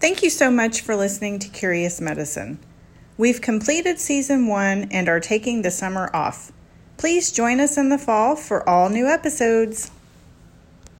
Thank you so much for listening to Curious Medicine. We've completed season one and are taking the summer off. Please join us in the fall for all new episodes.